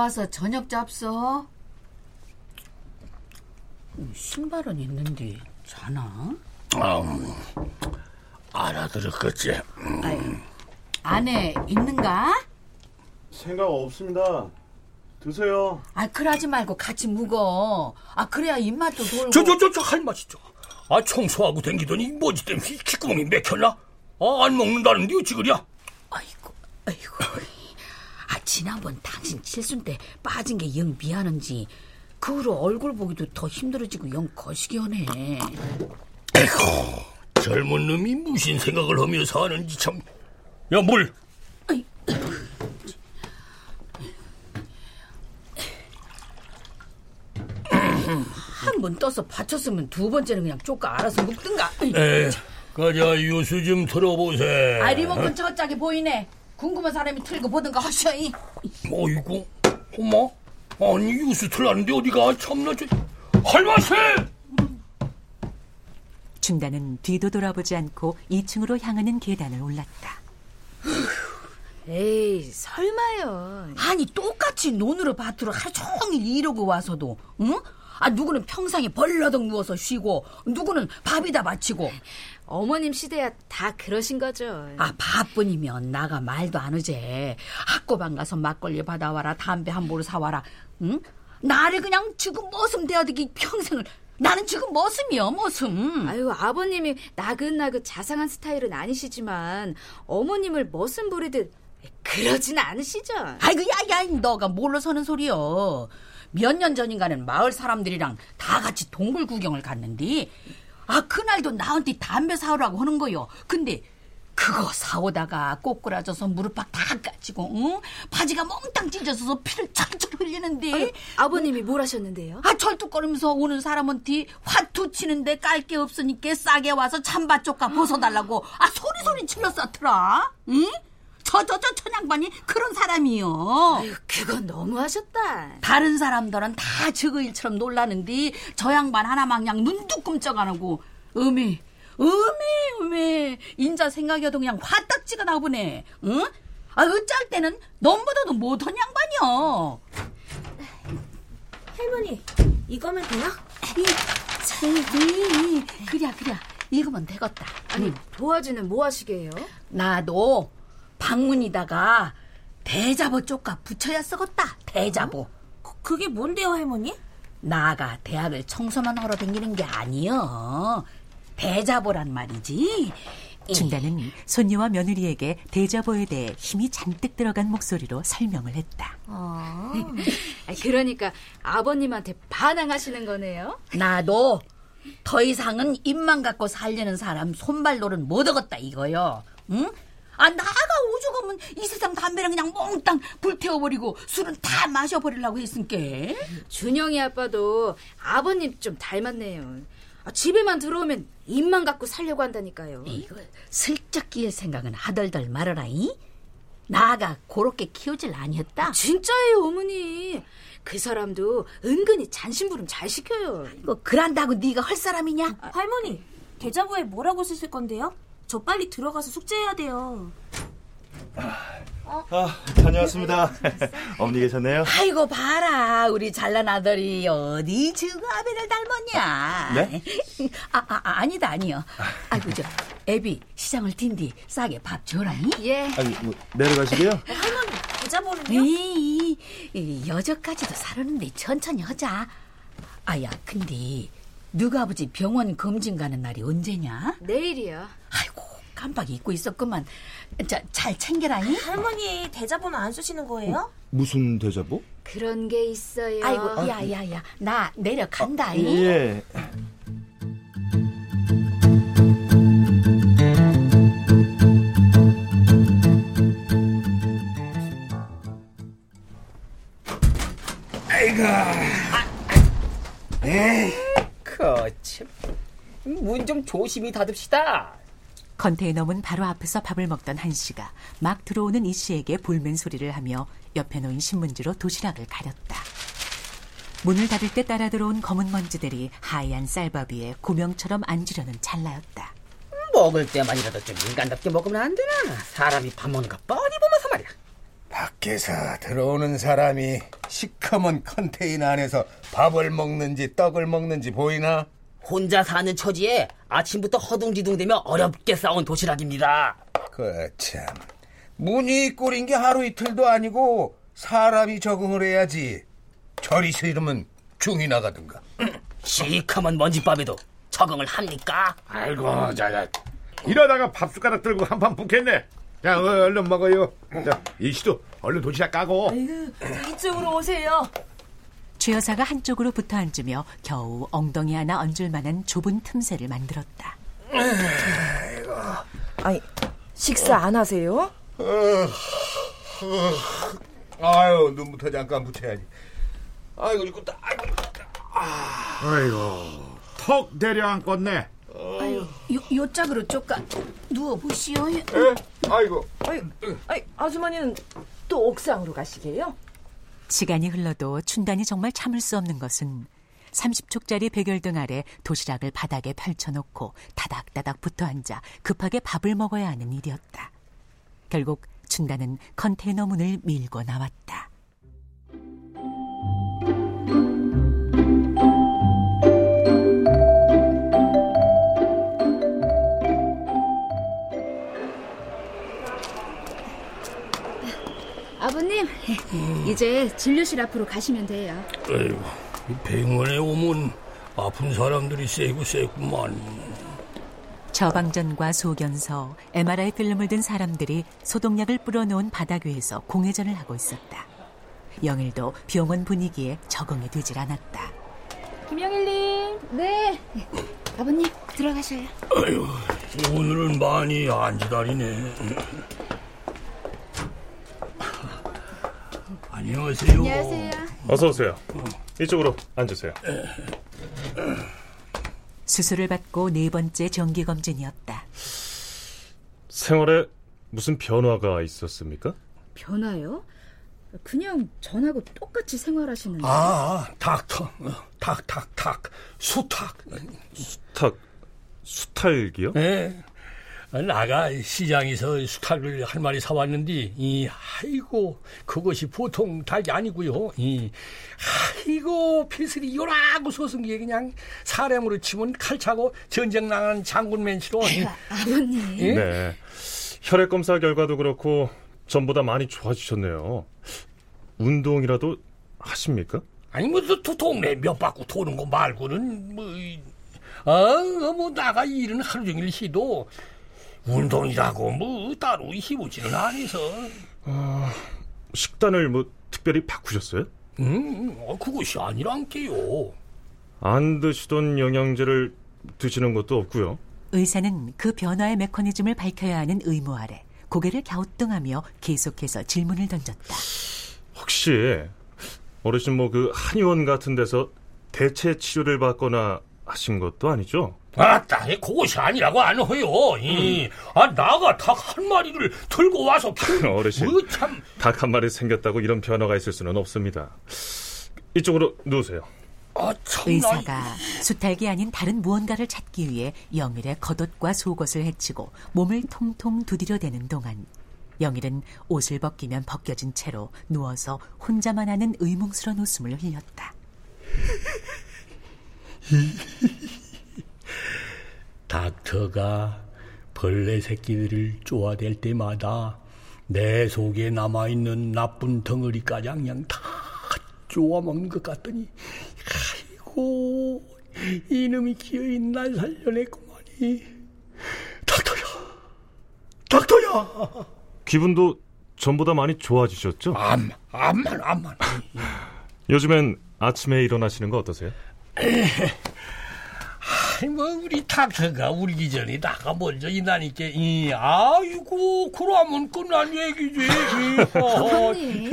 나와서 저녁 잡숴. 신발은 있는데 자나? 음, 알아들었겠지. 아이, 안에 있는가? 생각 없습니다. 드세요. 아, 그러지 말고 같이 묵어. 아, 그래야 입맛도 돌고. 저, 저, 저, 저, 할 맛이죠. 아, 청소하고 댕기더니 뭐지 때문에 귓구멍이 맥혔나? 아, 안 먹는다는데 어찌 그랴? 아이고, 아이고. 아, 지난번 당신 칠순 때 빠진 게 영 미안한지 그 후로 얼굴 보기도 더 힘들어지고 영 거시기 하네. 에이구, 젊은 놈이 무슨 생각을 하며 사는지 참. 야, 물. 아이, 한번 떠서 받쳤으면 두 번째는 그냥 쪼까 알아서 묵든가. 에, 가자, 유수 좀 틀어보세. 아, 리모컨 저짝이 보이네. 궁금한 사람이 틀고 보든가 하셔이. 어이구, 엄마. 아니, 유수 틀라는데 어디가? 참나, 저. 할맛이! 준다는 뒤도 돌아보지 않고 2층으로 향하는 계단을 올랐다. 에이, 설마요. 아니 똑같이 논으로 밭으로 하루 종일 이러고 와서도 응? 아 누구는 평상에 벌러덩 누워서 쉬고 누구는 밥이다 바치고 어머님 시대야 다 그러신 거죠. 아 바쁜이면 나가 말도 안 하제 학고방 가서 막걸리 받아와라 담배 한 보루 사와라 응? 나를 그냥 지금 머슴 대하듯이 평생을 나는 지금 머슴이요 머슴 아유, 아버님이 나긋나긋 자상한 스타일은 아니시지만 어머님을 머슴 부리듯 그러진 않으시죠. 아이고 야 야 너가 뭘로 서는 소리여 몇 년 전인가는 마을 사람들이랑 다 같이 동굴 구경을 갔는데 아 그날도 나한테 담배 사오라고 하는 거요 근데 그거 사오다가 꼬꾸라져서 무릎팍 다 까지고 응? 바지가 몽땅 찢어져서 피를 철철 흘리는데 아유, 아버님이 뭘 하셨는데요? 아 철뚝거리면서 오는 사람한테 화투 치는데 깔 게 없으니까 싸게 와서 쪼까 벗어달라고 아 소리소리 질러 썼더라 응? 저저저 천양반이 그런 사람이요 아유, 그건 너무하셨다. 다른 사람들은 다 저거 일처럼 놀라는데 저 양반 하나망냥 눈도 끔쩍 안 하고 음이 음이 음이 인자 생각해도 그냥 화딱지가 나보네 응? 아 어쩔 때는 넘보다도 못한 양반이요 할머니, 이거면 돼요? 이, 그래 그래 이거면 되겠다 아니, 도화지는 뭐 하시게요? 나도 방문이다가 대자보 쪽가 붙여야 쓰겄다 대자보 그, 그게 뭔데요, 할머니? 나가 대학을 청소만 하러 다니는 게 아니여 대자보란 말이지 준다는 손녀와 며느리에게 대자보에 대해 힘이 잔뜩 들어간 목소리로 설명을 했다. 아, 아, 그러니까 아버님한테 반항하시는 거네요? 나도 더 이상은 입만 갖고 살려는 사람 손발놀은 못 얻었다 이거요 응? 아 나가 오죽하면 이 세상 담배를 그냥 몽땅 불태워버리고 술은 다 마셔버리려고 했으니까 준영이 아빠도 아버님 좀 닮았네요. 아, 집에만 들어오면 입만 갖고 살려고 한다니까요. 이거 슬쩍 끼일 생각은 하덜덜 말아라이 나가 그렇게 키우질 아니었다 진짜예요, 어머니. 그 사람도 은근히 잔심부름 잘 시켜요. 이거 그란다고 네가 할 사람이냐? 할머니, 대자보에 뭐라고 쓰실 건데요? 저 빨리 들어가서 숙제해야 돼요. 아, 다녀왔습니다. 어머니 계셨네요? 아이고 봐라 우리 잘난 아들이 어디 지금 아비를 닮았냐 네? 아, 아, 아, 아니다 아니요 아이고 저 애비 시장을 뛴 뒤 싸게 밥 줘라니 예. 아니, 뭐, 내려가시게요? 할머니, 대자보는요? 이, 이 여자까지도 사르는데 천천히 하자 아야 근데 누가 아버지 병원 검진 가는 날이 언제냐 내일이요. 아이고 깜빡 잊고 있었구만 자, 잘 챙겨라니 할머니, 대자보는 안 쓰시는 거예요? 무슨 대자보? 그런 게 있어요. 아이고, 야야야, 나 내려간다. 예. 거참. 문 좀 조심히 닫읍시다. 컨테이너 문 바로 앞에서 밥을 먹던 한 씨가 막 들어오는 이 씨에게 볼멘 소리를 하며 옆에 놓인 신문지로 도시락을 가렸다. 문을 닫을 때 따라 들어온 검은 먼지들이 하얀 쌀밥 위에 구명처럼 앉으려는 찰나였다. 먹을 때만이라도 좀 인간답게 먹으면 안 되나? 사람이 밥 먹는 거 뻔히 보면서 말이야. 밖에서 들어오는 사람이 시커먼 컨테이너 안에서 밥을 먹는지 떡을 먹는지 보이나? 혼자 사는 처지에 아침부터 허둥지둥대며 어렵게 싸운 도시락입니다. 거참 문이 꼴인 게 하루 이틀도 아니고 사람이 적응을 해야지 저리 싫으면 중이 나가든가 시커먼 먼지밥에도 적응을 합니까? 아이고, 자 자. 이러다가 밥 숟가락 들고 한판 붓겠네. 자, 어, 얼른 먹어요. 자, 이씨도 얼른 도시락 까고. 이쪽으로 오세요. 최 여사가 한쪽으로 붙어 앉으며 겨우 엉덩이 하나 얹을 만한 좁은 틈새를 만들었다. 아니, 식사 안 하세요? 아유 눈부터 잠깐 붙여야지 아이고 이거 다 아이고 아이고, 턱 내려앉겠네. 아유, 요, 요 짝으로 쪼까 누워보시오. 에? 아이고 아니, 아니, 아주머니는 또 옥상으로 가시게요? 시간이 흘러도 춘단이 정말 참을 수 없는 것은 30촉짜리 백열등 아래 도시락을 바닥에 펼쳐놓고 다닥다닥 붙어 앉아 급하게 밥을 먹어야 하는 일이었다. 결국 춘단은 컨테이너 문을 밀고 나왔다. 아버님, 이제 진료실 앞으로 가시면 돼요. 아이고, 이 병원에 오면 아픈 사람들이 세고 세구만. 처방전과 소견서, MRI 필름을 든 사람들이 소독약을 뿌려놓은 바닥 위에서 공회전을 하고 있었다. 영일도 병원 분위기에 적응이 되질 않았다. 김영일님. 네. 아버님, 들어가셔요. 아이고, 오늘은 많이 안 기다리네. 안녕하세요. 안녕하세요. 어서 오세요. 이쪽으로 앉으세요. 수술을 받고 네 번째 정기 검진이었다. 생활에 무슨 변화가 있었습니까? 변화요? 그냥 전하고 똑같이 생활하시는데. 아, 닥터, 어, 탁, 탁, 탁, 수탁. 수탉, 수탉이요? 예. 나가 시장에서 수탉을 한 마리 사왔는데, 이, 아이고, 그것이 보통 닭이 아니고요. 이, 아이고, 피슬이 요라고 솟은 게 그냥 사람으로 치면 칼차고 전쟁 나간 장군 맨치로. 이, 아버님. 예? 네. 혈액 검사 결과도 그렇고 전보다 많이 좋아지셨네요. 운동이라도 하십니까? 아니, 뭐, 또, 또 동네 몇 바퀴 도는 거 말고는, 뭐, 이, 아, 뭐, 나가 일은 하루 종일 해도, 운동이라고 뭐, 따로 해보지는 않아서. 식단을 뭐 특별히 바꾸셨어요? 음, 어, 그것이 아니란게요. 안 드시던 영양제를 드시는 것도 없고요. 의사는 그 변화의 메커니즘을 밝혀야 하는 의무 아래 고개를 갸우뚱하며 계속해서 질문을 던졌다. 혹시 어르신 뭐 그 한의원 같은 데서 대체 치료를 받거나 하신 것도 아니죠? 아따, 이 그것이 아니라고 안 해요. 이, 아, 나가 닭 한 마리를 들고 와서 키 어르신. 뭐 참. 닭 한 마리 생겼다고 이런 변화가 있을 수는 없습니다. 이쪽으로 누우세요. 아, 참. 의사가 수탉이 아닌 다른 무언가를 찾기 위해 영일의 겉옷과 속옷을 헤치고 몸을 통통 두드려대는 동안 영일은 옷을 벗기면 벗겨진 채로 누워서 혼자만 하는 의문스러운 웃음을 흘렸다. 닥터가 벌레 새끼들을 쪼아댈 때마다 내 속에 남아있는 나쁜 덩어리까지 그냥 다 쪼아먹는 것 같더니 아이고 이놈이 기어인 날 살려냈구만이 닥터야 닥터야 기분도 전보다 많이 좋아지셨죠? 암, 암만, 암만. 요즘엔 아침에 일어나시는 거 어떠세요? 뭐, 우리 닥터가 울기 전에 나가 먼저 일하니까, 이, 아이고, 그러면 끝난 얘기지. 아버님.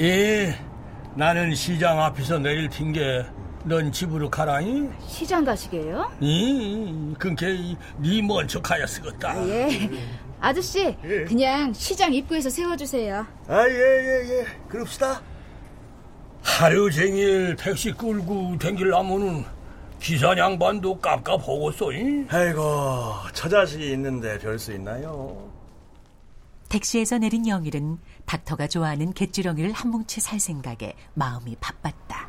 예, 나는 시장 앞에서 내릴 핑계, 넌 집으로 가라잉? 시장 가시게요? 이, 그게 네 먼저 가야 쓰겠다. 예. 아저씨, 그냥 시장 입구에서 세워주세요. 아, 예, 예, 예. 그럽시다. 하루 종일 택시 끌고 댕길라면은 기사 양반도 깝깝하겠어. 잉? 아이고, 처자식이 있는데 별 수 있나요? 택시에서 내린 영일은 닥터가 좋아하는 갯지렁이를 한 뭉치 살 생각에 마음이 바빴다.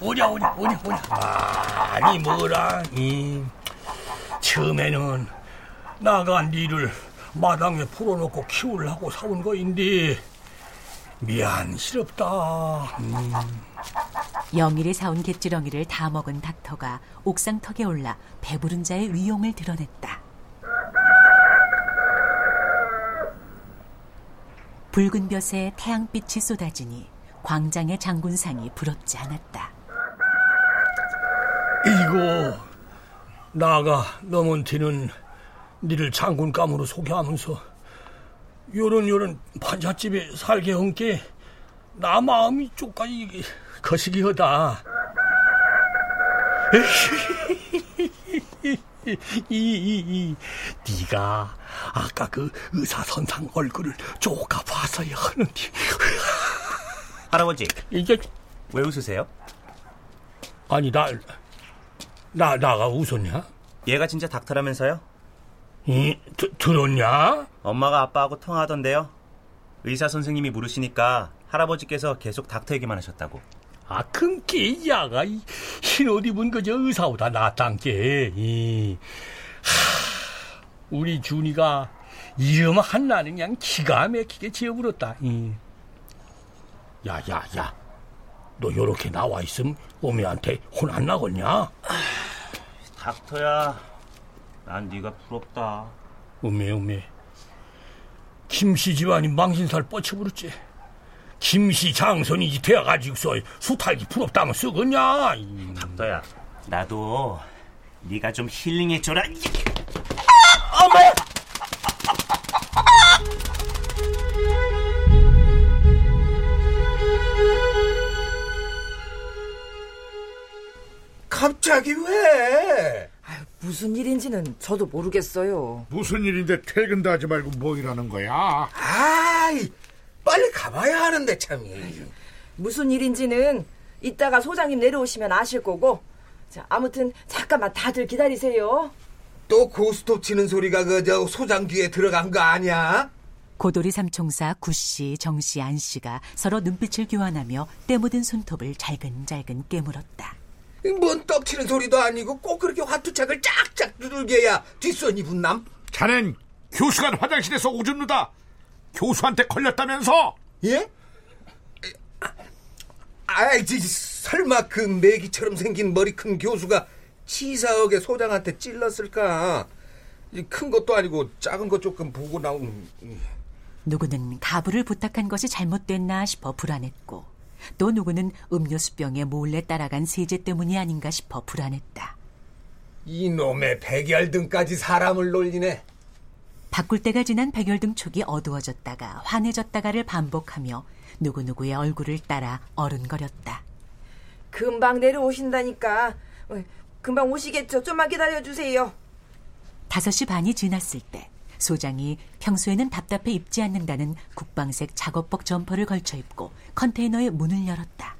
오냐 오냐 오냐 오냐 아니 뭐라 이 처음에는 나간 니를 마당에 풀어놓고 키우려고 사온 거인데 미안스럽다 음. 영일이 사온 갯지렁이를 다 먹은 닥터가 옥상턱에 올라 배부른 자의 위용을 드러냈다. 붉은 볕에 태양빛이 쏟아지니 광장의 장군상이 부럽지 않았다. 이거 나가 넘은 티는 니를 장군감으로 소개하면서 요런 요런 판잣집에 살게 한게 나 마음이 쪼까지 거시기하다. 이, 이, 이, 네가 아까 그 의사 선상 얼굴을 쪼까 봐서야 하는데 할아버지, 이게 왜 웃으세요? 아니 나, 나 나가 웃었냐? 얘가 진짜 닥터라면서요? 이 드, 들었냐? 엄마가 아빠하고 통화하던데요. 의사 선생님이 물으시니까 할아버지께서 계속 닥터 얘기만 하셨다고. 아, 큰게 야가 이 흰옷 입은 그저 의사보다 낫단 게. 이, 하, 우리 준이가 이름 하나는 그냥 기가 막히게 지어버렸다. 이. 야, 야, 야. 너 요렇게 나와 있음 어미한테 혼 안 나겠냐? 닥터야, 난 네가 부럽다. 어메, 어메. 김씨 집안이 망신살 뻗쳐버렸지. 김씨 장선이지 되어가지고서 수탈기 부럽다면 쓰겠냐? 이. 닥터야, 나도 네가 좀 힐링해줘라. 엄마야! 갑자기 왜? 무슨 일인지는 저도 모르겠어요. 무슨 일인데 퇴근도 하지 말고 뭐 일하는 거야? 아이, 빨리 가봐야 하는데 참이. 무슨 일인지는 이따가 소장님 내려오시면 아실 거고. 자, 아무튼 잠깐만 다들 기다리세요. 또 고스톱 치는 소리가 그저 소장 귀에 들어간 거 아니야? 고돌이 삼총사 구씨, 정씨, 안씨가 서로 눈빛을 교환하며 때 묻은 손톱을 잘근잘근 깨물었다. 뭔 떡치는 소리도 아니고 꼭 그렇게 화투착을 짝짝 두들게 해야 뒷손이 붙남? 자넨 교수관 화장실에서 오줌 누다 교수한테 걸렸다면서? 예? 아이, 지, 설마 그 메기처럼 생긴 머리 큰 교수가 치사하게 소장한테 찔렀을까? 큰 것도 아니고 작은 것 조금 보고 나온... 누구는 가부를 부탁한 것이 잘못됐나 싶어 불안했고 또 누구는 음료수병에 몰래 따라간 세제 때문이 아닌가 싶어 불안했다. 이놈의 백열등까지 사람을 놀리네. 바꿀 때가 지난 백열등 촉이 어두워졌다가 환해졌다가를 반복하며 누구누구의 얼굴을 따라 어른거렸다. 금방 내려오신다니까. 어, 금방 오시겠죠. 좀만 기다려주세요. 5시 반이 지났을 때 소장이 평소에는 답답해 입지 않는다는 국방색 작업복 점퍼를 걸쳐 입고 컨테이너의 문을 열었다.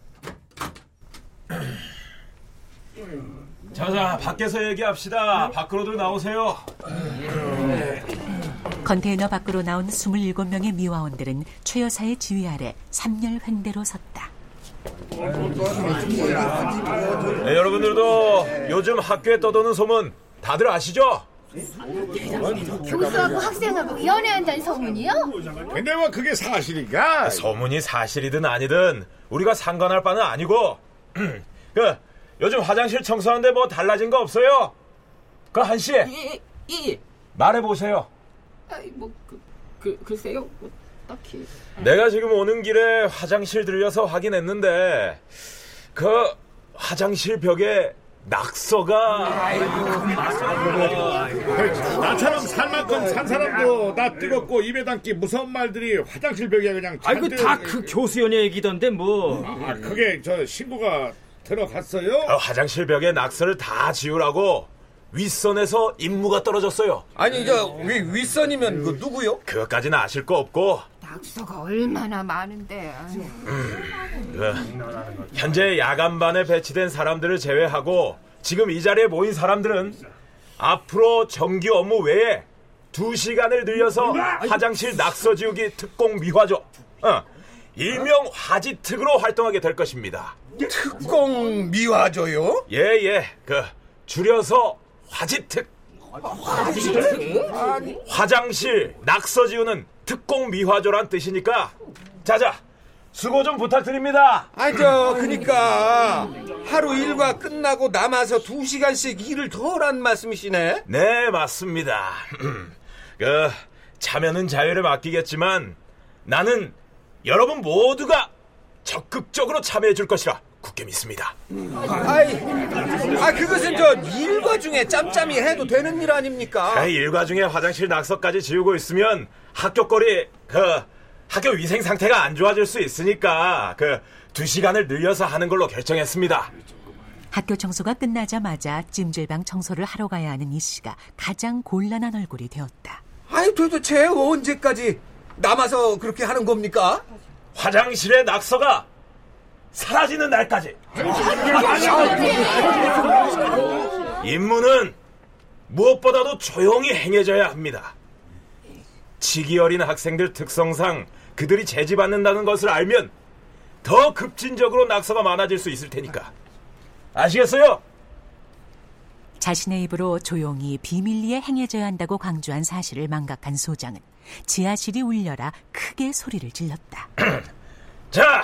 자자 밖에서 얘기합시다. 밖으로들 나오세요. 컨테이너 밖으로 나온 27명의 미화원들은 최 여사의 지휘 아래 3열 횡대로 섰다. 네, 여러분들도 요즘 학교에 떠도는 소문 다들 아시죠? 교수하고 학생하고 연애한다는 소문이요? 근데 뭐 그게 사실인가? 소문이 사실이든 아니든 우리가 상관할 바는 아니고 그 요즘 화장실 청소하는데 뭐 달라진 거 없어요? 그 한씨 예, 예. 말해보세요 아이, 뭐, 그, 그, 글쎄요. 뭐, 딱히. 내가 지금 오는 길에 화장실 들려서 확인했는데 그 화장실 벽에 낙서가 나처럼 살 만큼 산 사람도 나 뜨겁고 입에 담기 무서운 말들이 화장실 벽에 그냥 아이고 다 그 교수연의 얘기던데 뭐. 아 그게 저 신고가 들어갔어요? 그 화장실 벽에 낙서를 다 지우라고 윗선에서 임무가 떨어졌어요. 아니 저 위, 윗선이면 그 누구요? 그것까지는 아실 거 없고 낙서가 얼마나 많은데. 그, 현재 야간반에 배치된 사람들을 제외하고 지금 이 자리에 모인 사람들은 앞으로 정규 업무 외에 두 시간을 늘려서 화장실 낙서 지우기 특공 미화조, 어, 일명 화지특으로 활동하게 될 것입니다. 특공 미화조요? 예, 예. 그 줄여서 화지특. 화장실 낙서 지우는 특공 미화조란 뜻이니까 자자 수고 좀 부탁드립니다. 아니 저 그니까 하루 일과 끝나고 남아서 두 시간씩 일을 덜한 말씀이시네. 네 맞습니다. 그 참여는 자유를 맡기겠지만 나는 여러분 모두가 적극적으로 참여해 줄 것이라 굳게 믿습니다. 아이, 아 그것은 저 일과 중에 짬짬이 해도 되는 일 아닙니까? 그 일과 중에 화장실 낙서까지 지우고 있으면 학교 거리 그 학교 위생 상태가 안 좋아질 수 있으니까 그 두 시간을 늘려서 하는 걸로 결정했습니다. 학교 청소가 끝나자마자 찜질방 청소를 하러 가야 하는 이 씨가 가장 곤란한 얼굴이 되었다. 아니 도대체 언제까지 남아서 그렇게 하는 겁니까? 화장실의 낙서가 사라지는 날까지. 임무는 무엇보다도 조용히 행해져야 합니다. 치기 어린 학생들 특성상 그들이 제지받는다는 것을 알면 더 급진적으로 낙서가 많아질 수 있을 테니까. 아시겠어요? 자신의 입으로 조용히 비밀리에 행해져야 한다고 강조한 사실을 망각한 소장은 지하실이 울려라 크게 소리를 질렀다. 자,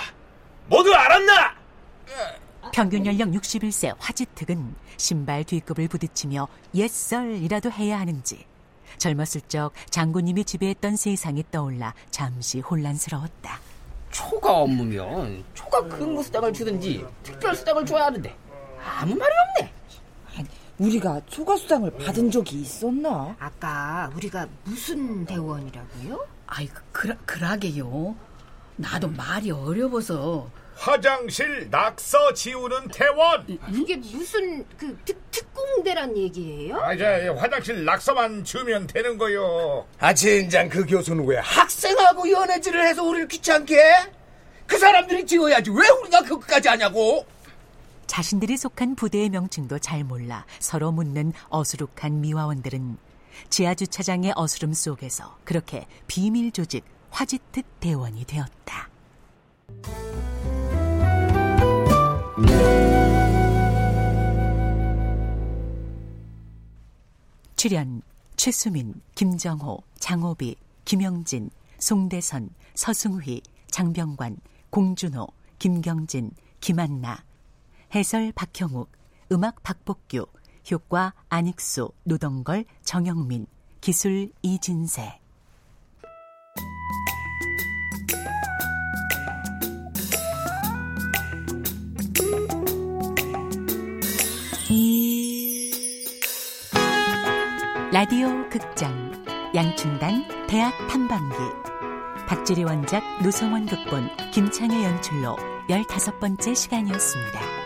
모두 알았나? 평균 연령 61세 화지특은 신발 뒤급을 부딪히며 옛설이라도 해야 하는지 젊었을 적 장군님이 지배했던 세상이 떠올라 잠시 혼란스러웠다. 초과 업무면 초과 근무수당을 주든지 특별수당을 줘야 하는데 아무 말이 없네. 우리가 초과 수당을 받은 적이 있었나? 아까 우리가 무슨 대원이라고요? 아이 그라, 그라게요. 나도 말이 어려워서 화장실 낙서 지우는 대원. 이게 무슨 그 특, 특공대란 얘기예요? 아, 이제 화장실 낙서만 주면 되는 거요. 아 진장 그 교수는 왜 학생하고 연애질을 해서 우리를 귀찮게 해? 그 사람들이 지어야지 왜 우리가 그것까지 하냐고? 자신들이 속한 부대의 명칭도 잘 몰라 서로 묻는 어수룩한 미화원들은 지하 주차장의 어스름 속에서 그렇게 비밀 조직 화지특 대원이 되었다. 출연 최수민, 김정호, 장호비, 김영진, 송대선, 서승휘, 장병관, 공준호, 김경진, 김한나 해설 박형욱, 음악 박복규, 효과 안익수, 노동걸, 정영민, 기술 이진세 라디오 극장 양춘단 대학 탐방기 박지리 원작 노성원 극본 김창의 연출로 열다섯 번째 시간이었습니다.